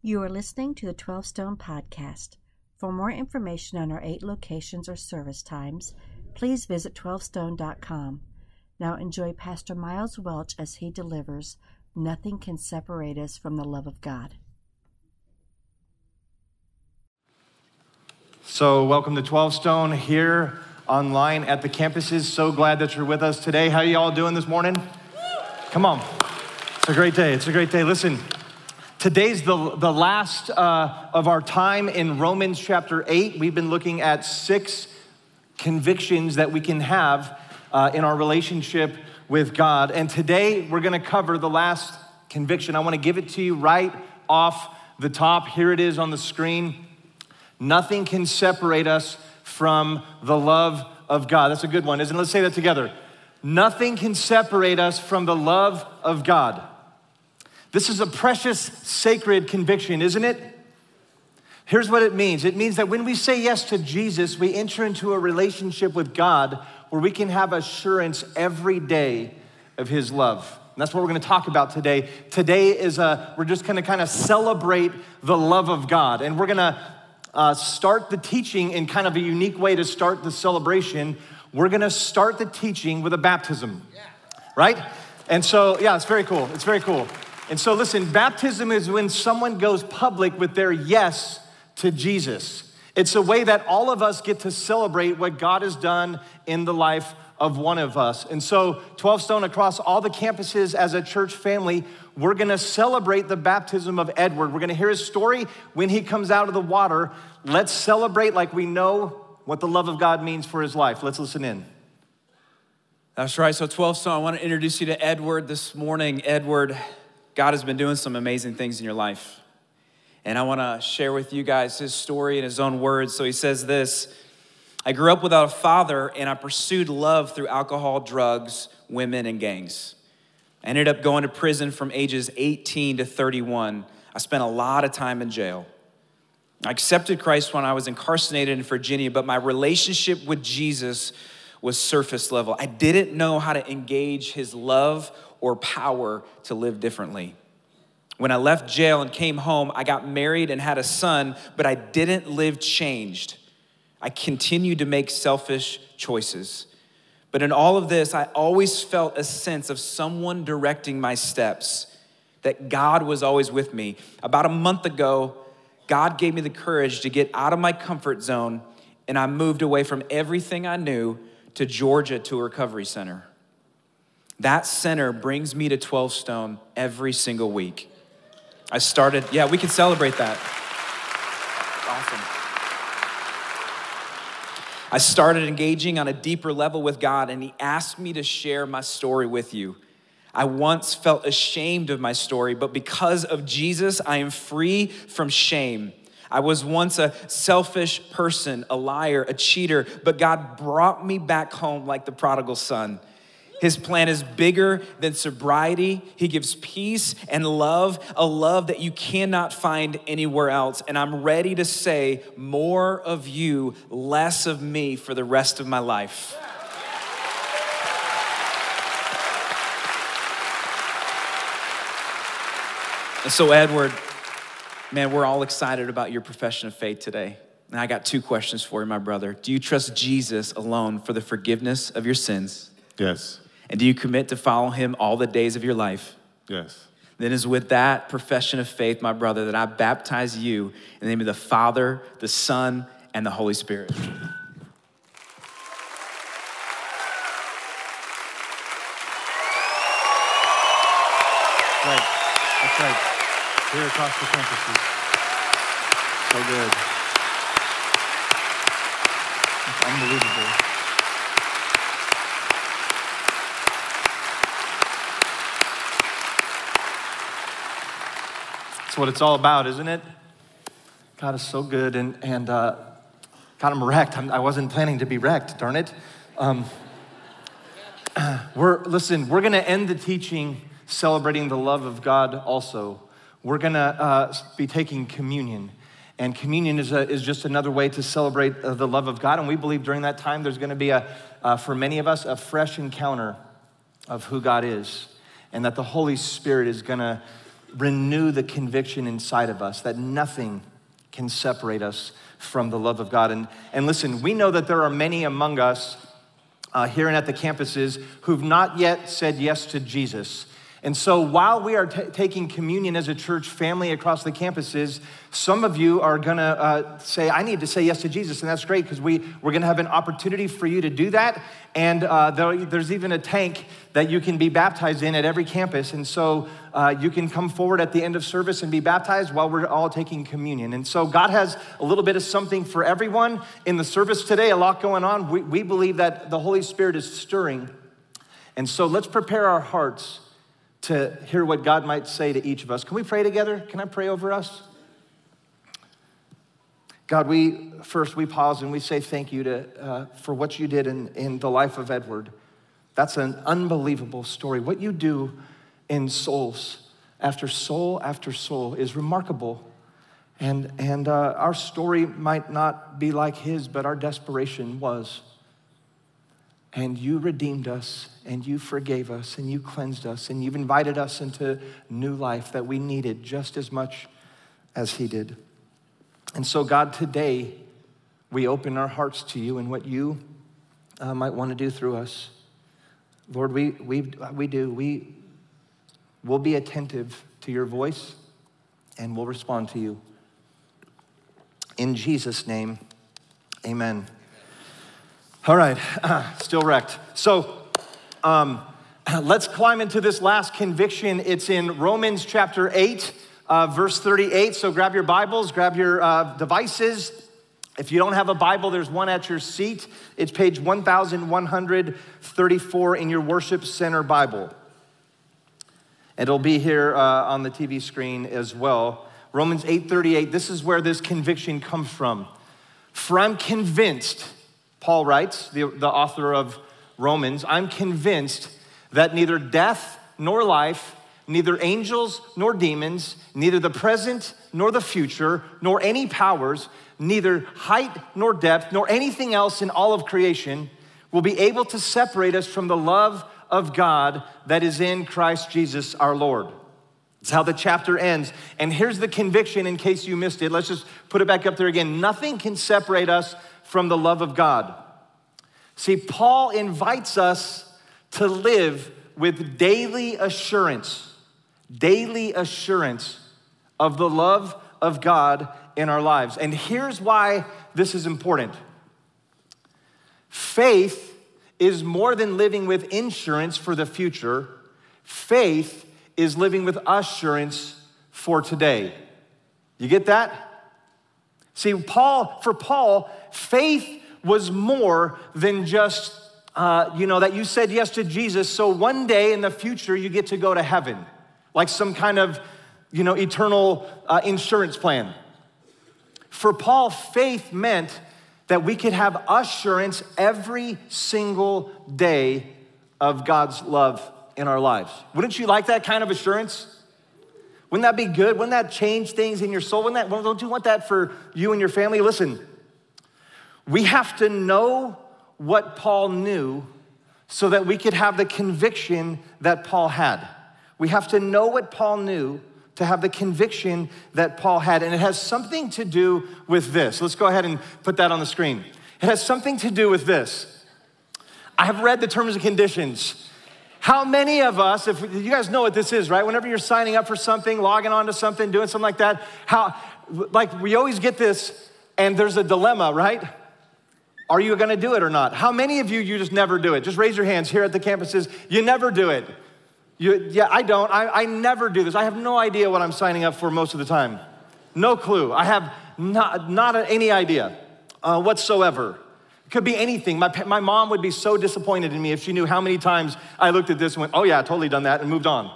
You are listening to the 12 Stone Podcast. For more information on our eight locations or service times, please visit 12stone.com. Now enjoy Pastor Miles Welch as he delivers Nothing Can Separate Us from the Love of God. So, welcome to 12 Stone here online at the campuses. So glad that you're with us today. How you all doing this morning? Come on. It's a great day. It's a great day. Listen, today's the, the last uh, of our time in Romans chapter 8. We've been looking at six convictions that we can have uh, in our relationship with God. And today we're going to cover the last conviction. I want to give it to you right off the top. Here it is on the screen. Nothing can separate us from the love of God. That's a good one, isn't it? Let's say that together. Nothing can separate us from the love of God. This is a precious, sacred conviction, isn't it? Here's what it means it means that when we say yes to Jesus, we enter into a relationship with God where we can have assurance every day of His love. And that's what we're going to talk about today. Today is a, we're just going to kind of celebrate the love of God. And we're going to uh, start the teaching in kind of a unique way to start the celebration. We're going to start the teaching with a baptism, right? And so, yeah, it's very cool. It's very cool. And so, listen, baptism is when someone goes public with their yes to Jesus. It's a way that all of us get to celebrate what God has done in the life of one of us. And so, 12 Stone across all the campuses as a church family, we're gonna celebrate the baptism of Edward. We're gonna hear his story when he comes out of the water. Let's celebrate like we know what the love of God means for his life. Let's listen in. That's right. So, 12 Stone, I want to introduce you to Edward this morning. Edward, God has been doing some amazing things in your life. And I want to share with you guys his story in his own words. So he says this I grew up without a father, and I pursued love through alcohol, drugs, women, and gangs. I ended up going to prison from ages 18 to 31. I spent a lot of time in jail. I accepted Christ when I was incarcerated in Virginia, but my relationship with Jesus was surface level. I didn't know how to engage his love or power to live differently. When I left jail and came home, I got married and had a son, but I didn't live changed. I continued to make selfish choices. But in all of this, I always felt a sense of someone directing my steps, that God was always with me. About a month ago, God gave me the courage to get out of my comfort zone, and I moved away from everything I knew to Georgia to a recovery center. That center brings me to 12 Stone every single week. I started, yeah, we can celebrate that. Awesome. I started engaging on a deeper level with God, and He asked me to share my story with you. I once felt ashamed of my story, but because of Jesus, I am free from shame. I was once a selfish person, a liar, a cheater, but God brought me back home like the prodigal son. His plan is bigger than sobriety. He gives peace and love, a love that you cannot find anywhere else. And I'm ready to say, more of you, less of me for the rest of my life. And so, Edward, man, we're all excited about your profession of faith today. And I got two questions for you, my brother. Do you trust Jesus alone for the forgiveness of your sins? Yes. And do you commit to follow him all the days of your life? Yes. Then is with that profession of faith, my brother, that I baptize you in the name of the Father, the Son, and the Holy Spirit. Right. That's right. Here across the campuses. So good. It's unbelievable. That's what it's all about, isn't it? God is so good, and, and uh, God, I'm wrecked. I'm, I was not planning to be wrecked, darn it. Um, we're, listen, we're going to end the teaching celebrating the love of God also. We're going to uh, be taking communion. And communion is, a, is just another way to celebrate uh, the love of God. And we believe during that time there's going to be, a, uh, for many of us, a fresh encounter of who God is. And that the Holy Spirit is going to renew the conviction inside of us that nothing can separate us from the love of God. And, and listen, we know that there are many among us uh, here and at the campuses who've not yet said yes to Jesus. And so while we are t- taking communion as a church family across the campuses, some of you are gonna uh, say, I need to say yes to Jesus. And that's great because we, we're gonna have an opportunity for you to do that. And uh, there, there's even a tank that you can be baptized in at every campus. And so uh, you can come forward at the end of service and be baptized while we're all taking communion. And so God has a little bit of something for everyone. In the service today, a lot going on. We, we believe that the Holy Spirit is stirring. And so let's prepare our hearts to hear what God might say to each of us. Can we pray together? Can I pray over us? God, we first we pause and we say thank you to, uh, for what you did in, in the life of Edward. That's an unbelievable story. What you do in souls after soul after soul is remarkable. And, and uh, our story might not be like his, but our desperation was. And you redeemed us, and you forgave us, and you cleansed us, and you've invited us into new life that we needed just as much as He did. And so, God, today we open our hearts to you and what you uh, might want to do through us. Lord, we, we, we do. We will be attentive to your voice and we'll respond to you. In Jesus' name, amen. All right, still wrecked. So um, let's climb into this last conviction. It's in Romans chapter 8, uh, verse 38. So grab your Bibles, grab your uh, devices. If you don't have a Bible, there's one at your seat. It's page 1134 in your worship center Bible. And It'll be here uh, on the TV screen as well. Romans 8:38. This is where this conviction comes from. For I'm convinced Paul writes, the, the author of Romans, I'm convinced that neither death nor life, neither angels nor demons, neither the present nor the future, nor any powers, neither height nor depth, nor anything else in all of creation will be able to separate us from the love of God that is in Christ Jesus our Lord. It's how the chapter ends. And here's the conviction in case you missed it. Let's just put it back up there again. Nothing can separate us from the love of God. See, Paul invites us to live with daily assurance, daily assurance of the love of God in our lives. And here's why this is important faith is more than living with insurance for the future, faith is living with assurance for today. You get that? See, Paul, for Paul, faith was more than just, uh, you know, that you said yes to Jesus, so one day in the future you get to go to heaven, like some kind of, you know, eternal uh, insurance plan. For Paul, faith meant that we could have assurance every single day of God's love in our lives. Wouldn't you like that kind of assurance? Wouldn't that be good? Wouldn't that change things in your soul? Wouldn't that, don't you want that for you and your family? Listen, we have to know what Paul knew so that we could have the conviction that Paul had. We have to know what Paul knew to have the conviction that Paul had. And it has something to do with this. Let's go ahead and put that on the screen. It has something to do with this. I have read the terms and conditions how many of us, if you guys know what this is, right? Whenever you're signing up for something, logging on to something, doing something like that, how, like, we always get this, and there's a dilemma, right? Are you gonna do it or not? How many of you, you just never do it? Just raise your hands here at the campuses. You never do it. You, yeah, I don't. I, I never do this. I have no idea what I'm signing up for most of the time. No clue. I have not, not any idea uh, whatsoever. Could be anything. My, my mom would be so disappointed in me if she knew how many times I looked at this and went, oh, yeah, totally done that, and moved on.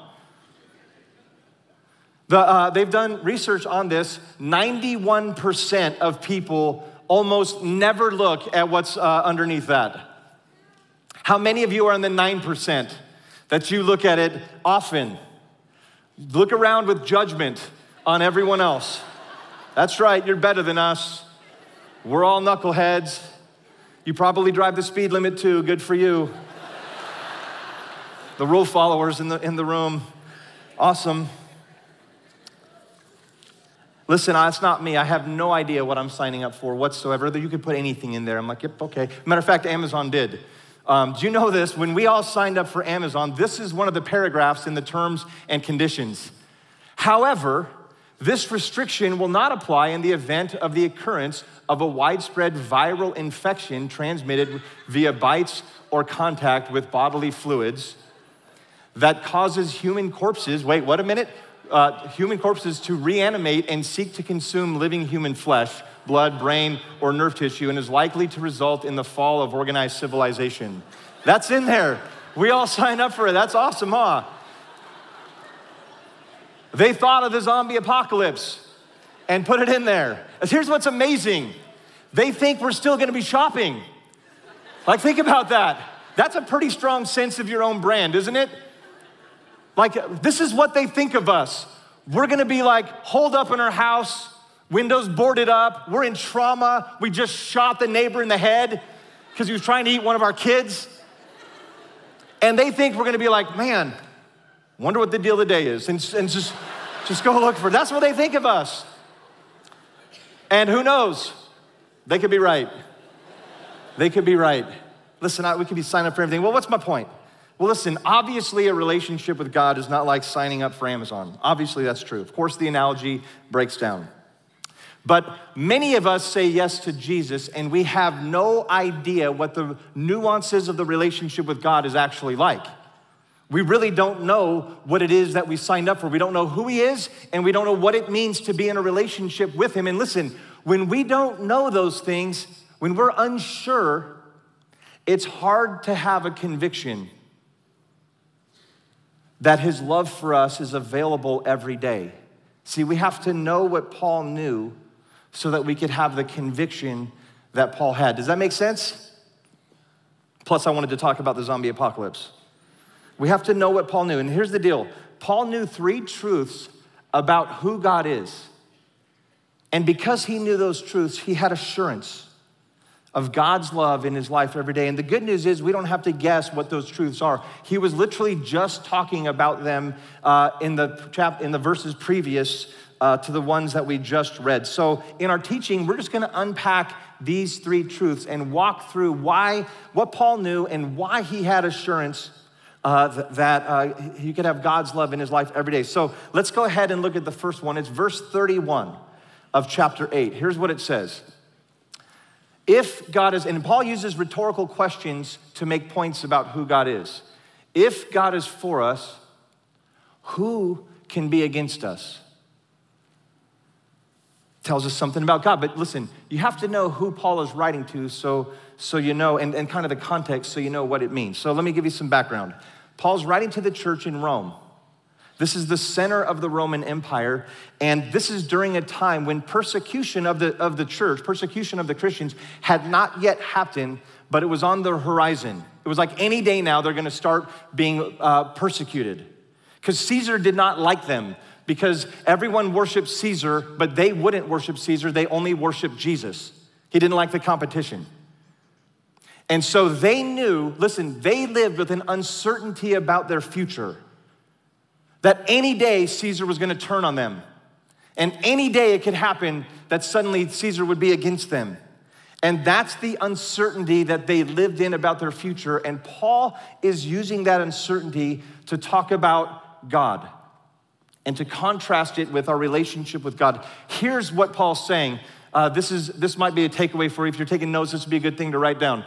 The, uh, they've done research on this. 91% of people almost never look at what's uh, underneath that. How many of you are in the 9% that you look at it often? Look around with judgment on everyone else. That's right, you're better than us. We're all knuckleheads. You probably drive the speed limit too. Good for you. the rule followers in the, in the room. Awesome. Listen, that's not me. I have no idea what I'm signing up for whatsoever. You could put anything in there. I'm like, yep, okay. Matter of fact, Amazon did. Um, do you know this? When we all signed up for Amazon, this is one of the paragraphs in the terms and conditions. However, this restriction will not apply in the event of the occurrence of a widespread viral infection transmitted via bites or contact with bodily fluids that causes human corpses, wait, what a minute, uh, human corpses to reanimate and seek to consume living human flesh, blood, brain, or nerve tissue, and is likely to result in the fall of organized civilization. That's in there. We all sign up for it. That's awesome, huh? They thought of the zombie apocalypse and put it in there. Here's what's amazing they think we're still gonna be shopping. Like, think about that. That's a pretty strong sense of your own brand, isn't it? Like, this is what they think of us. We're gonna be like holed up in our house, windows boarded up, we're in trauma, we just shot the neighbor in the head because he was trying to eat one of our kids. And they think we're gonna be like, man, wonder what the deal of the day is, and, and just, just go look for it. That's what they think of us. And who knows? They could be right. They could be right. Listen, I, we could be signing up for everything. Well, what's my point? Well, listen, obviously, a relationship with God is not like signing up for Amazon. Obviously, that's true. Of course, the analogy breaks down. But many of us say yes to Jesus, and we have no idea what the nuances of the relationship with God is actually like. We really don't know what it is that we signed up for. We don't know who He is, and we don't know what it means to be in a relationship with Him. And listen, when we don't know those things, when we're unsure, it's hard to have a conviction that his love for us is available every day. See, we have to know what Paul knew so that we could have the conviction that Paul had. Does that make sense? Plus, I wanted to talk about the zombie apocalypse. We have to know what Paul knew. And here's the deal Paul knew three truths about who God is. And because he knew those truths, he had assurance of God's love in his life every day. And the good news is we don't have to guess what those truths are. He was literally just talking about them uh, in, the chap- in the verses previous uh, to the ones that we just read. So in our teaching, we're just going to unpack these three truths and walk through why, what Paul knew and why he had assurance uh, that uh, he could have God's love in his life every day. So let's go ahead and look at the first one. It's verse 31 of chapter 8. Here's what it says. If God is, and Paul uses rhetorical questions to make points about who God is. If God is for us, who can be against us? Tells us something about God. But listen, you have to know who Paul is writing to so, so you know, and, and kind of the context so you know what it means. So let me give you some background. Paul's writing to the church in Rome. This is the center of the Roman Empire. And this is during a time when persecution of the, of the church, persecution of the Christians, had not yet happened, but it was on the horizon. It was like any day now they're to start being uh, persecuted. Because Caesar did not like them, because everyone worshiped Caesar, but they wouldn't worship Caesar. They only worshiped Jesus. He didn't like the competition. And so they knew, listen, they lived with an uncertainty about their future that any day Caesar was going to turn on them. And any day it could happen that suddenly Caesar would be against them. And that's the uncertainty that they lived in about their future. And Paul is using that uncertainty to talk about God and to contrast it with our relationship with God. Here's what Paul's saying. Uh, this, is, this might be a takeaway for you. If you're taking notes, this would be a good thing to write down.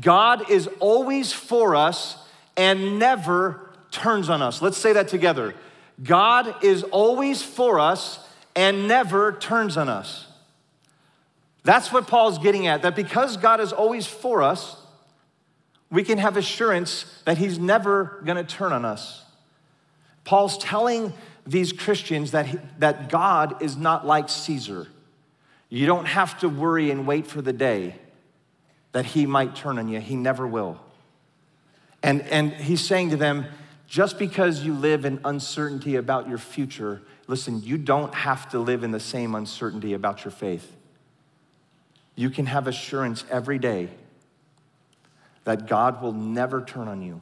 God is always for us and never turns on us. Let's say that together. God is always for us and never turns on us. That's what Paul's getting at, that because God is always for us, we can have assurance that he's never gonna turn on us. Paul's telling these Christians that, he, that God is not like Caesar. You don't have to worry and wait for the day that he might turn on you. He never will. And, and he's saying to them, just because you live in uncertainty about your future, listen, you don't have to live in the same uncertainty about your faith. You can have assurance every day that God will never turn on you.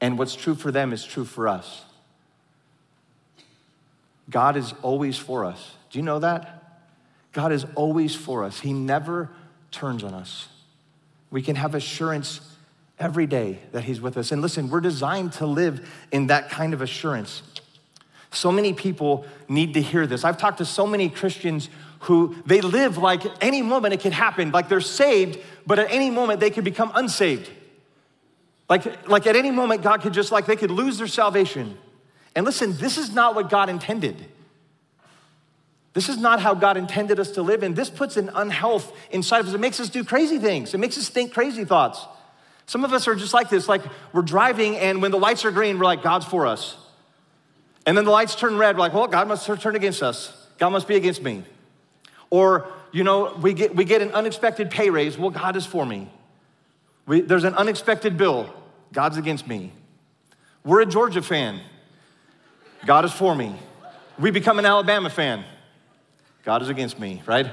And what's true for them is true for us. God is always for us Do you know that? God is always for us, He never turns on us. We can have assurance every day that He's with us. And listen, we're designed to live in that kind of assurance. So many people need to hear this. I've talked to so many Christians who they live like any moment it could happen, like they're saved, but at any moment they could become unsaved. Like, like at any moment, God could just, like, they could lose their salvation. And listen, this is not what God intended. This is not how God intended us to live, and this puts an unhealth inside of us. It makes us do crazy things, it makes us think crazy thoughts. Some of us are just like this, like we're driving, and when the lights are green, we're like, God's for us. And then the lights turn red, we're like, well, God must turn against us. God must be against me. Or, you know, we get, we get an unexpected pay raise, well, God is for me. We, there's an unexpected bill, God's against me. We're a Georgia fan, God is for me. We become an Alabama fan, God is against me, right?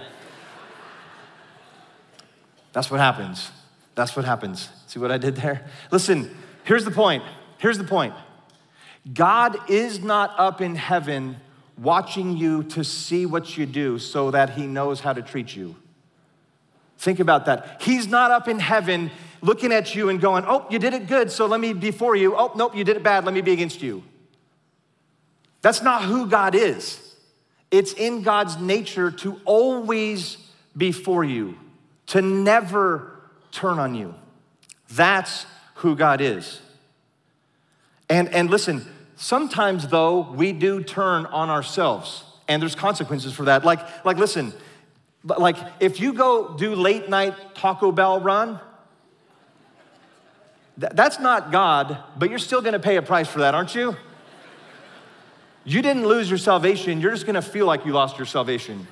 That's what happens. That's what happens. See what I did there? Listen, here's the point. Here's the point. God is not up in heaven watching you to see what you do so that he knows how to treat you. Think about that. He's not up in heaven looking at you and going, Oh, you did it good, so let me be for you. Oh, nope, you did it bad, let me be against you. That's not who God is. It's in God's nature to always be for you, to never turn on you. That's who God is. And, and listen, sometimes though, we do turn on ourselves, and there's consequences for that. Like, like listen, like if you go do late night Taco Bell run, th- that's not God, but you're still gonna pay a price for that, aren't you? You didn't lose your salvation, you're just gonna feel like you lost your salvation.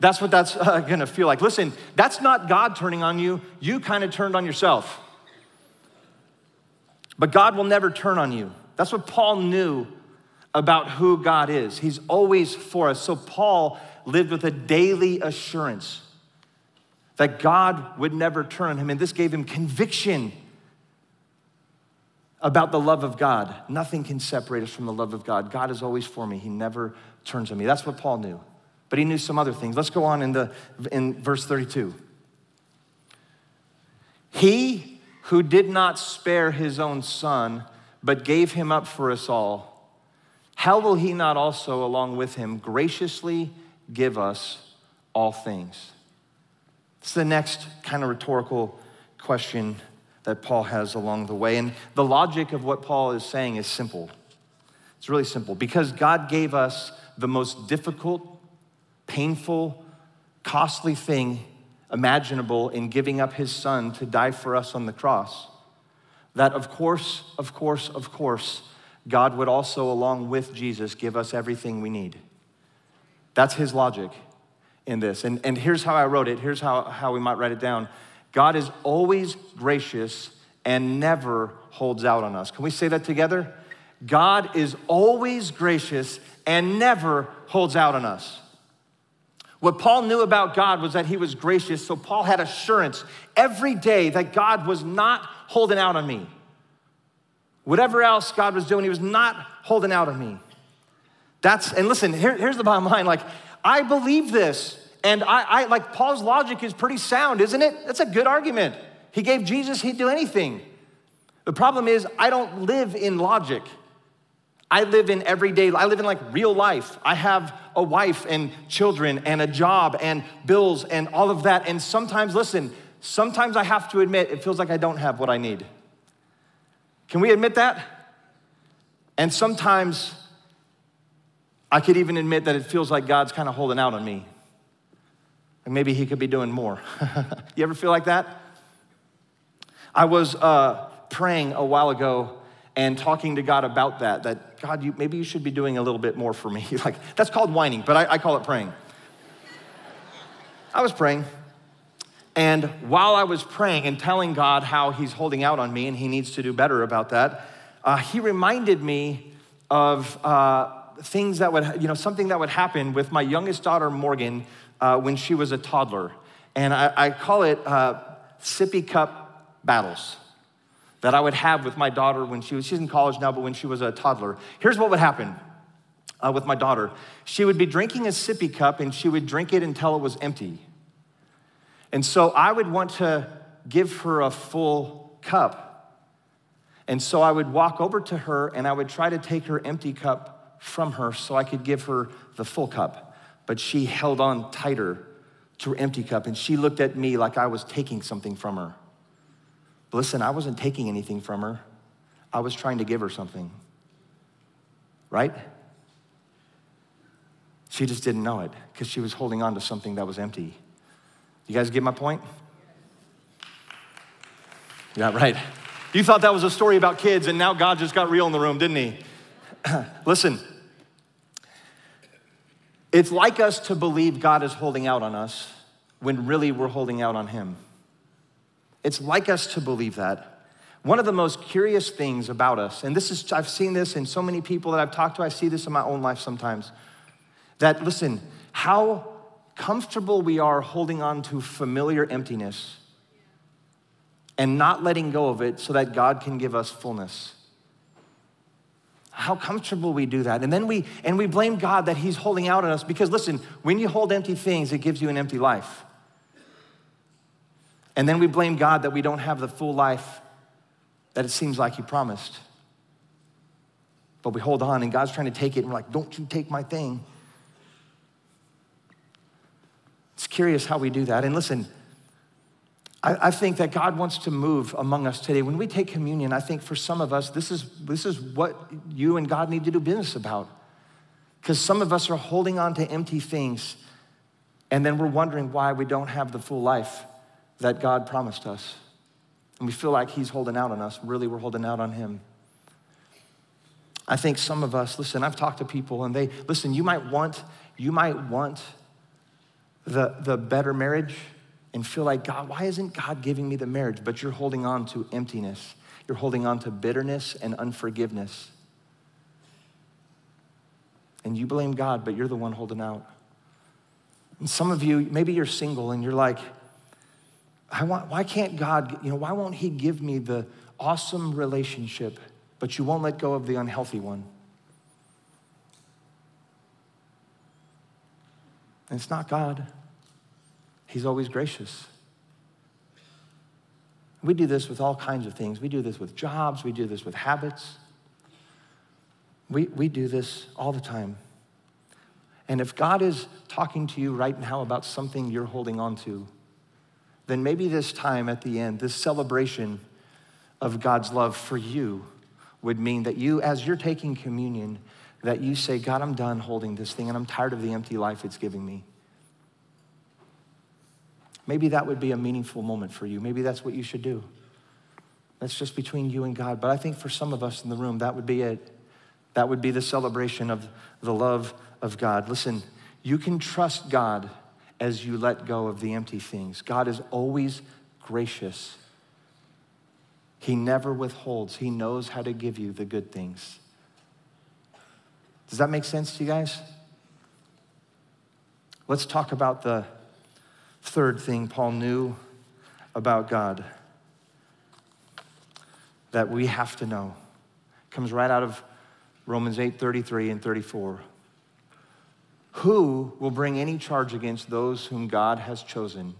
That's what that's uh, gonna feel like. Listen, that's not God turning on you, you kind of turned on yourself. But God will never turn on you. That's what Paul knew about who God is. He's always for us. So Paul lived with a daily assurance that God would never turn on him, and this gave him conviction about the love of God. Nothing can separate us from the love of God. God is always for me. He never turns on me. That's what Paul knew. But he knew some other things. Let's go on in, the, in verse 32. He who did not spare his own son, but gave him up for us all, how will he not also, along with him, graciously give us all things? It's the next kind of rhetorical question that Paul has along the way. And the logic of what Paul is saying is simple. It's really simple. Because God gave us the most difficult, painful, costly thing imaginable in giving up his son to die for us on the cross, that of course, of course, of course, God would also, along with Jesus, give us everything we need. That's his logic in this. And, and here's how I wrote it. Here's how, how we might write it down God is always gracious and never holds out on us. Can we say that together? God is always gracious and never holds out on us. What Paul knew about God was that he was gracious, so Paul had assurance every day that God was not holding out on me. Whatever else God was doing, he was not holding out on me. That's, and listen, here, here's the bottom line like, I believe this. And I, I, like, Paul's logic is pretty sound, isn't it? That's a good argument. He gave Jesus, he'd do anything. The problem is, I don't live in logic. I live in everyday, I live in like real life. I have a wife and children and a job and bills and all of that. And sometimes, listen, sometimes I have to admit it feels like I don't have what I need. Can we admit that? And sometimes I could even admit that it feels like God's kind of holding out on me. And maybe He could be doing more. you ever feel like that? I was uh, praying a while ago and talking to God about that, that God, you, maybe you should be doing a little bit more for me. like, that's called whining, but I, I call it praying. I was praying. And while I was praying and telling God how He's holding out on me and He needs to do better about that, uh, He reminded me of uh, things that would, you know, something that would happen with my youngest daughter, Morgan, uh, when she was a toddler. And I, I call it uh, sippy cup battles that I would have with my daughter when she was, she's in college now, but when she was a toddler. Here's what would happen uh, with my daughter. She would be drinking a sippy cup and she would drink it until it was empty. And so I would want to give her a full cup. And so I would walk over to her and I would try to take her empty cup from her so I could give her the full cup. But she held on tighter to her empty cup and she looked at me like I was taking something from her. But listen, I wasn't taking anything from her, I was trying to give her something. Right? She just didn't know it because she was holding on to something that was empty. You guys get my point? Yeah, right. You thought that was a story about kids, and now God just got real in the room, didn't he? Listen, it's like us to believe God is holding out on us when really we're holding out on Him. It's like us to believe that. One of the most curious things about us, and this is, I've seen this in so many people that I've talked to, I see this in my own life sometimes, that listen, how comfortable we are holding on to familiar emptiness and not letting go of it so that God can give us fullness. How comfortable we do that. And then we and we blame God that he's holding out on us because listen, when you hold empty things, it gives you an empty life. And then we blame God that we don't have the full life that it seems like he promised. But we hold on and God's trying to take it and we're like, "Don't you take my thing." It's curious how we do that. And listen, I, I, think that God wants to move among us today. When we take communion, I think for some of us, this is, this is what you and God need to do business about. Because some of us are holding on to empty things, and then we're wondering why we don't have the full life that God promised us. And we feel like He's holding out on us. Really, we're holding out on Him. I think some of us, listen, I've talked to people and they, listen, you might want, you might want the, the better marriage and feel like, God, why isn't God giving me the marriage? But you're holding on to emptiness. You're holding on to bitterness and unforgiveness. And you blame God, but you're the one holding out. And some of you, maybe you're single and you're like, I want, why can't God, you know, why won't He give me the awesome relationship, but you won't let go of the unhealthy one? And it's not God. He's always gracious. We do this with all kinds of things. We do this with jobs, we do this with habits. We, we do this all the time. And if God is talking to you right now about something you're holding on to, then maybe this time at the end, this celebration of God's love for you would mean that you, as you're taking communion, that you say, God, I'm done holding this thing and I'm tired of the empty life it's giving me. Maybe that would be a meaningful moment for you. Maybe that's what you should do. That's just between you and God. But I think for some of us in the room, that would be it. That would be the celebration of the love of God. Listen, you can trust God as you let go of the empty things. God is always gracious. He never withholds. He knows how to give you the good things. Does that make sense to you guys? Let's talk about the Third thing Paul knew about God that we have to know comes right out of Romans 8 33 and 34. Who will bring any charge against those whom God has chosen?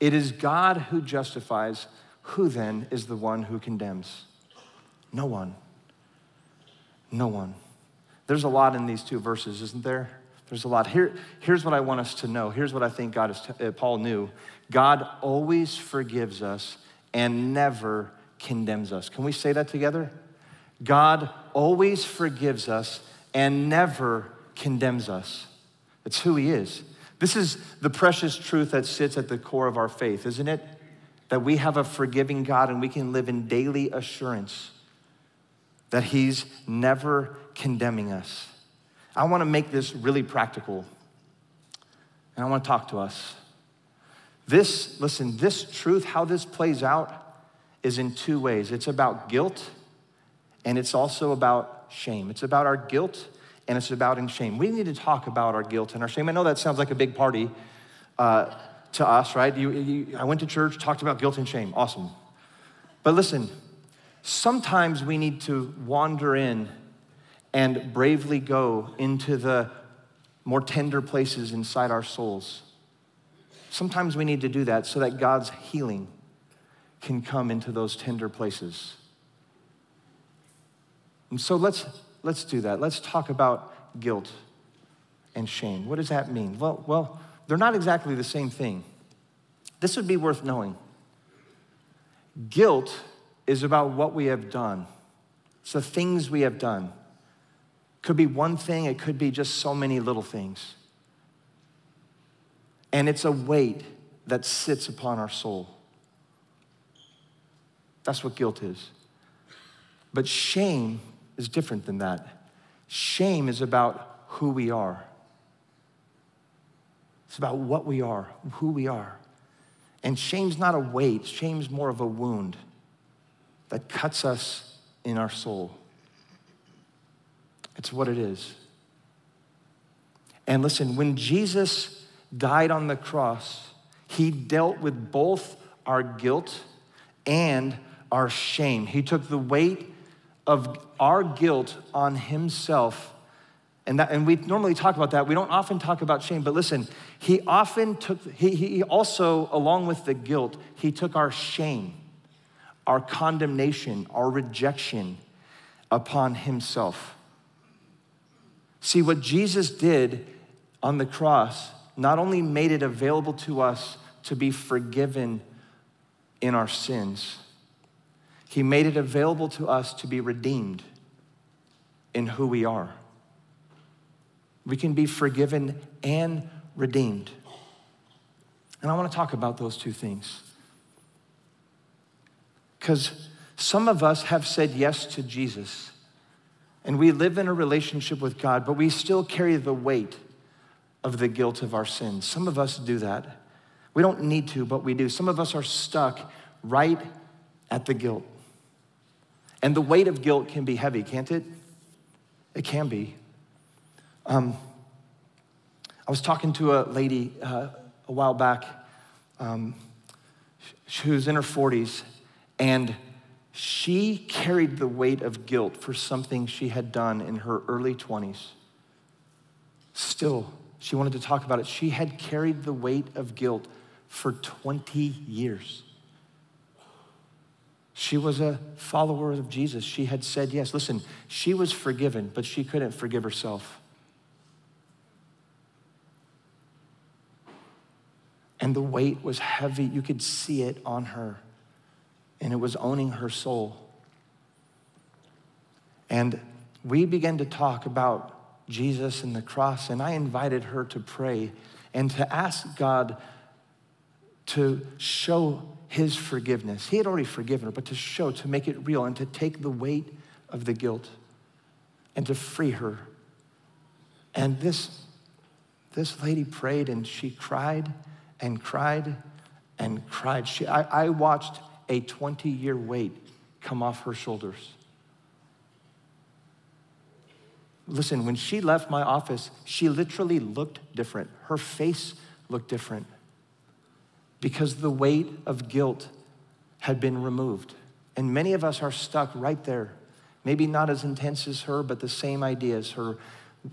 It is God who justifies. Who then is the one who condemns? No one. No one. There's a lot in these two verses, isn't there? There's a lot. Here, here's what I want us to know. Here's what I think God is t- uh, Paul knew. God always forgives us and never condemns us. Can we say that together? God always forgives us and never condemns us. It's who he is. This is the precious truth that sits at the core of our faith, isn't it? That we have a forgiving God and we can live in daily assurance that he's never condemning us. I want to make this really practical. And I want to talk to us. This, listen, this truth, how this plays out, is in two ways it's about guilt and it's also about shame. It's about our guilt and it's about in shame. We need to talk about our guilt and our shame. I know that sounds like a big party uh, to us, right? You, you, I went to church, talked about guilt and shame. Awesome. But listen, sometimes we need to wander in and bravely go into the more tender places inside our souls. Sometimes we need to do that so that God's healing can come into those tender places. And so let's, let's do that. Let's talk about guilt and shame. What does that mean? Well, well, they're not exactly the same thing. This would be worth knowing. Guilt is about what we have done. It's the things we have done. Could be one thing, it could be just so many little things. And it's a weight that sits upon our soul. That's what guilt is. But shame is different than that. Shame is about who we are. It's about what we are, who we are. And shame's not a weight, shame's more of a wound that cuts us in our soul. It's what it is. And listen, when Jesus died on the cross, he dealt with both our guilt and our shame. He took the weight of our guilt on himself. And, that, and we normally talk about that. We don't often talk about shame, but listen, he often took, he, he also, along with the guilt, he took our shame, our condemnation, our rejection upon himself. See, what Jesus did on the cross not only made it available to us to be forgiven in our sins, he made it available to us to be redeemed in who we are. We can be forgiven and redeemed. And I want to talk about those two things. Because some of us have said yes to Jesus and we live in a relationship with God, but we still carry the weight of the guilt of our sins. Some of us do that. We don't need to, but we do. Some of us are stuck right at the guilt. And the weight of guilt can be heavy, can't it? It can be. Um, I was talking to a lady uh, a while back um, who's in her 40s, and she carried the weight of guilt for something she had done in her early 20s. Still, she wanted to talk about it. She had carried the weight of guilt for 20 years. She was a follower of Jesus. She had said yes. Listen, she was forgiven, but she couldn't forgive herself. And the weight was heavy. You could see it on her and it was owning her soul. And we began to talk about Jesus and the cross, and I invited her to pray and to ask God to show his forgiveness. He had already forgiven her, but to show, to make it real, and to take the weight of the guilt and to free her. And this, this lady prayed and she cried and cried and cried. She, I, I watched a 20 year weight come off her shoulders. Listen, when she left my office, she literally looked different. Her face looked different because the weight of guilt had been removed. And many of us are stuck right there. Maybe not as intense as her, but the same idea as her.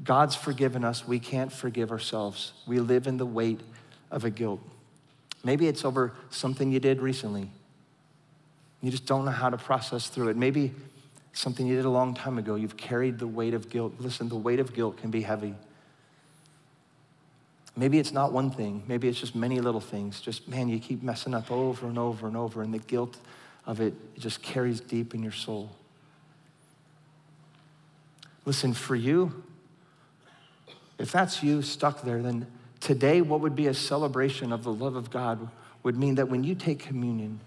God's forgiven us, we can't forgive ourselves. We live in the weight of a guilt. Maybe it's over something you did recently. You just don't know how to process through it. Maybe something you did a long time ago, you've carried the weight of guilt. Listen, the weight of guilt can be heavy. Maybe it's not one thing, maybe it's just many little things. Just, man, you keep messing up over and over and over, and the guilt of it just carries deep in your soul. Listen, for you, if that's you stuck there, then today, what would be a celebration of the love of God would mean that when you take communion,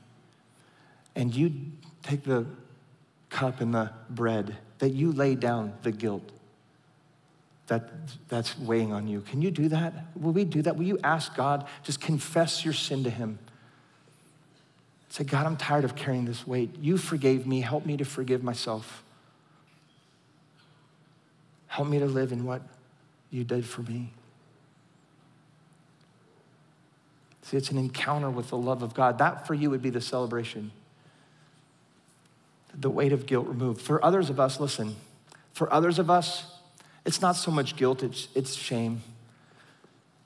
and you take the cup and the bread, that you lay down the guilt that, that's weighing on you. Can you do that? Will we do that? Will you ask God, just confess your sin to Him? Say, God, I'm tired of carrying this weight. You forgave me. Help me to forgive myself. Help me to live in what you did for me. See, it's an encounter with the love of God. That for you would be the celebration the weight of guilt removed. For others of us, listen, For others of us, it's not so much guilt, it's, it's shame.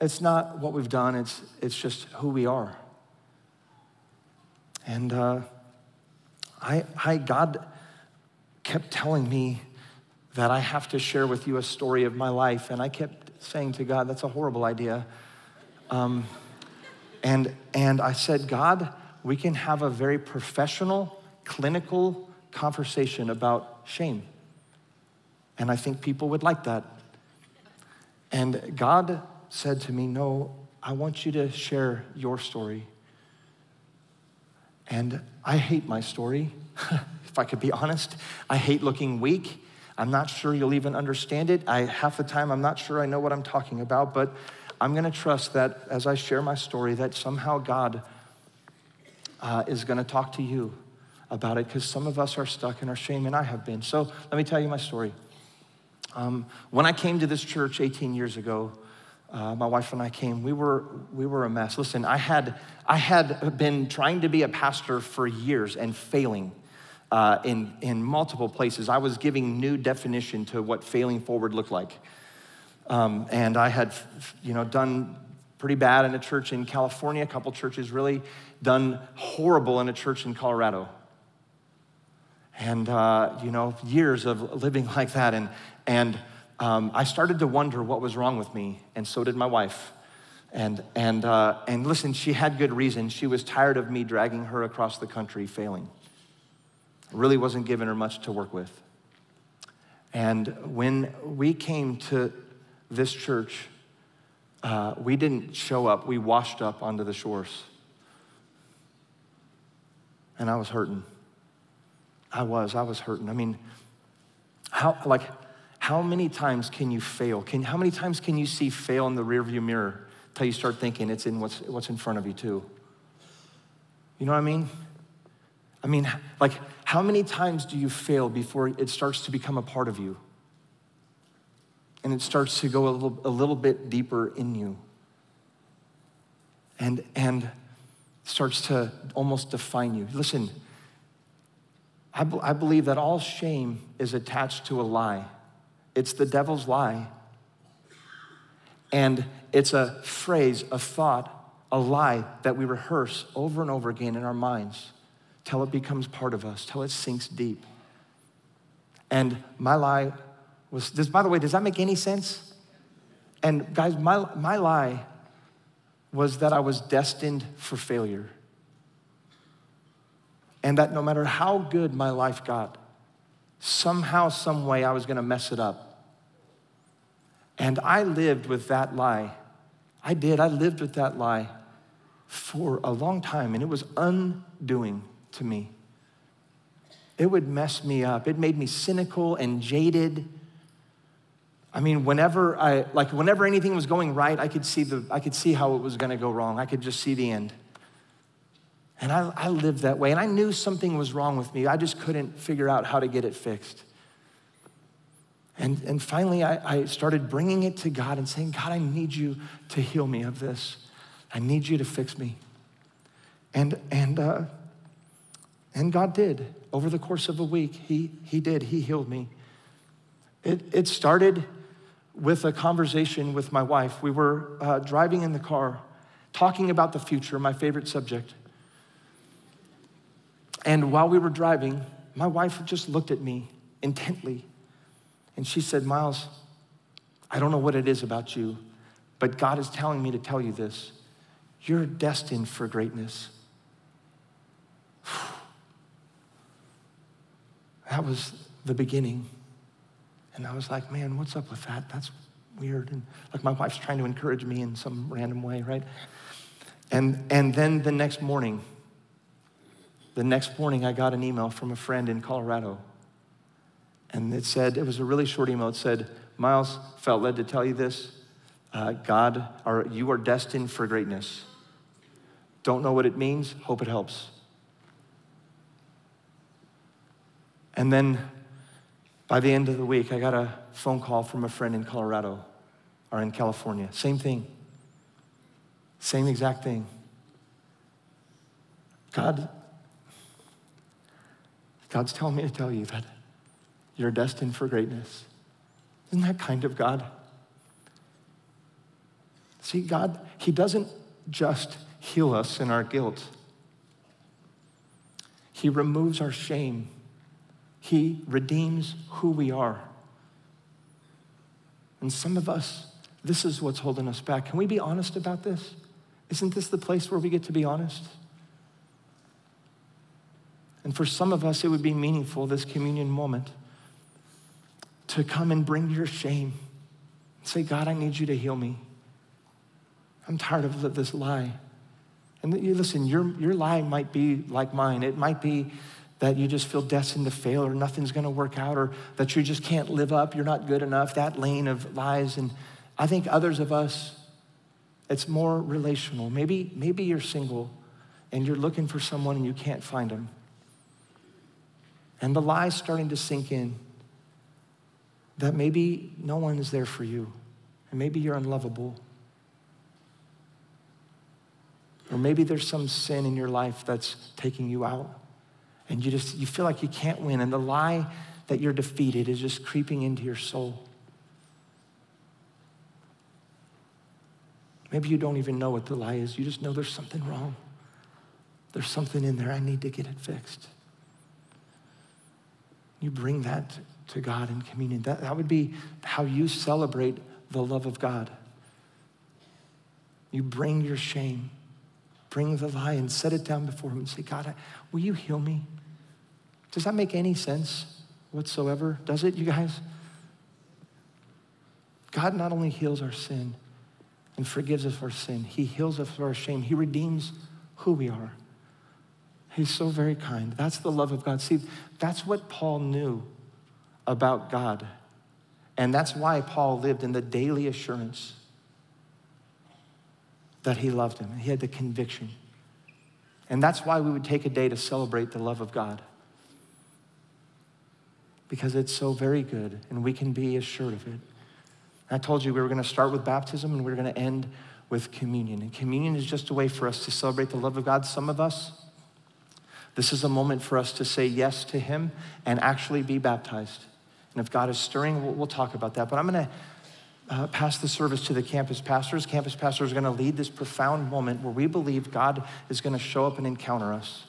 It's not what we've done, it's, it's just who we are. And uh, I, I, God kept telling me that I have to share with you a story of my life. And I kept saying to God, that's a horrible idea. Um, and, and I said, God, we can have a very professional, clinical conversation about shame. And I think people would like that. And God said to me, No, I want you to share your story. And I hate my story, if I could be honest. I hate looking weak. I'm not sure you'll even understand it. I half the time I'm not sure I know what I'm talking about, but I'm going to trust that as I share my story, that somehow God uh, is going to talk to you about it because some of us are stuck in our shame, and I have been. So let me tell you my story. Um, when I came to this church 18 years ago, uh, my wife and I came, we were, we were a mess. Listen, I had, I had been trying to be a pastor for years and failing uh, in, in multiple places. I was giving new definition to what failing forward looked like. Um, and I had, you know, done pretty bad in a church in California, a couple churches really done horrible in a church in Colorado. And, uh, you know, years of living like that. And, and um, I started to wonder what was wrong with me, and so did my wife. And, and, uh, and listen, she had good reason. She was tired of me dragging her across the country failing. Really wasn't giving her much to work with. And when we came to this church, uh, we didn't show up, we washed up onto the shores. And I was hurting. I was, I was hurting. I mean, how, like, how many times can you fail? Can, how many times can you see fail in the rearview mirror until you start thinking it's in what's, what's in front of you, too? You know what I mean? I mean, like, how many times do you fail before it starts to become a part of you? And it starts to go a little, a little bit deeper in you. And, and starts to almost define you. Listen, I, I believe that all shame is attached to a lie. It's the devil's lie. And it's a phrase, a thought, a lie that we rehearse over and over again in our minds till it becomes part of us, till it sinks deep. And my lie was this, by the way, does that make any sense? And guys, my, my lie was that I was destined for failure. And that no matter how good my life got, somehow, some way, I was gonna mess it up. And I lived with that lie. I did, I lived with that lie for a long time, and it was undoing to me. It would mess me up. It made me cynical and jaded. I mean, whenever I like whenever anything was going right, I could see the I could see how it was gonna go wrong. I could just see the end. And I, I lived that way. And I knew something was wrong with me. I just couldn't figure out how to get it fixed. And, and finally, I, I started bringing it to God and saying, God, I need you to heal me of this. I need you to fix me. And, and, uh, and God did. Over the course of a week, He, he did. He healed me. It, it started with a conversation with my wife. We were uh, driving in the car, talking about the future, my favorite subject. And while we were driving, my wife just looked at me intently and she said, Miles, I don't know what it is about you, but God is telling me to tell you this. You're destined for greatness. That was the beginning. And I was like, man, what's up with that? That's weird. And like my wife's trying to encourage me in some random way, right? And, and then the next morning, the next morning, I got an email from a friend in Colorado. And it said, it was a really short email. It said, Miles, felt led to tell you this. Uh, God, are, you are destined for greatness. Don't know what it means, hope it helps. And then by the end of the week, I got a phone call from a friend in Colorado or in California. Same thing. Same exact thing. God God's telling me to tell you that you're destined for greatness. Isn't that kind of God? See, God, He doesn't just heal us in our guilt, He removes our shame, He redeems who we are. And some of us, this is what's holding us back. Can we be honest about this? Isn't this the place where we get to be honest? And for some of us, it would be meaningful, this communion moment, to come and bring your shame and say, God, I need you to heal me. I'm tired of this lie. And you listen, your, your lie might be like mine. It might be that you just feel destined to fail or nothing's going to work out or that you just can't live up, you're not good enough, that lane of lies. And I think others of us, it's more relational. Maybe, maybe you're single and you're looking for someone and you can't find them. And the lie's starting to sink in that maybe no one is there for you, and maybe you're unlovable. Or maybe there's some sin in your life that's taking you out. And you just you feel like you can't win. And the lie that you're defeated is just creeping into your soul. Maybe you don't even know what the lie is. You just know there's something wrong. There's something in there. I need to get it fixed you bring that to god in communion that, that would be how you celebrate the love of god you bring your shame bring the lie and set it down before him and say god will you heal me does that make any sense whatsoever? Does it, you guys? God not only heals our sin and forgives us our sin, He heals us for our shame. He redeems who we are. He's so very kind. That's the love of God. See, that's what Paul knew about God. And that's why Paul lived in the daily assurance that he loved him. He had the conviction. And that's why we would take a day to celebrate the love of God because it's so very good and we can be assured of it. I told you we were going to start with baptism and we are going to end with communion. And communion is just a way for us to celebrate the love of God. Some of us, this is a moment for us to say yes to Him and actually be baptized. And if God is stirring, we'll, we'll talk about that. But I'm going to uh, pass the service to the campus pastors. Campus pastors are going to lead this profound moment where we believe God is going to show up and encounter us.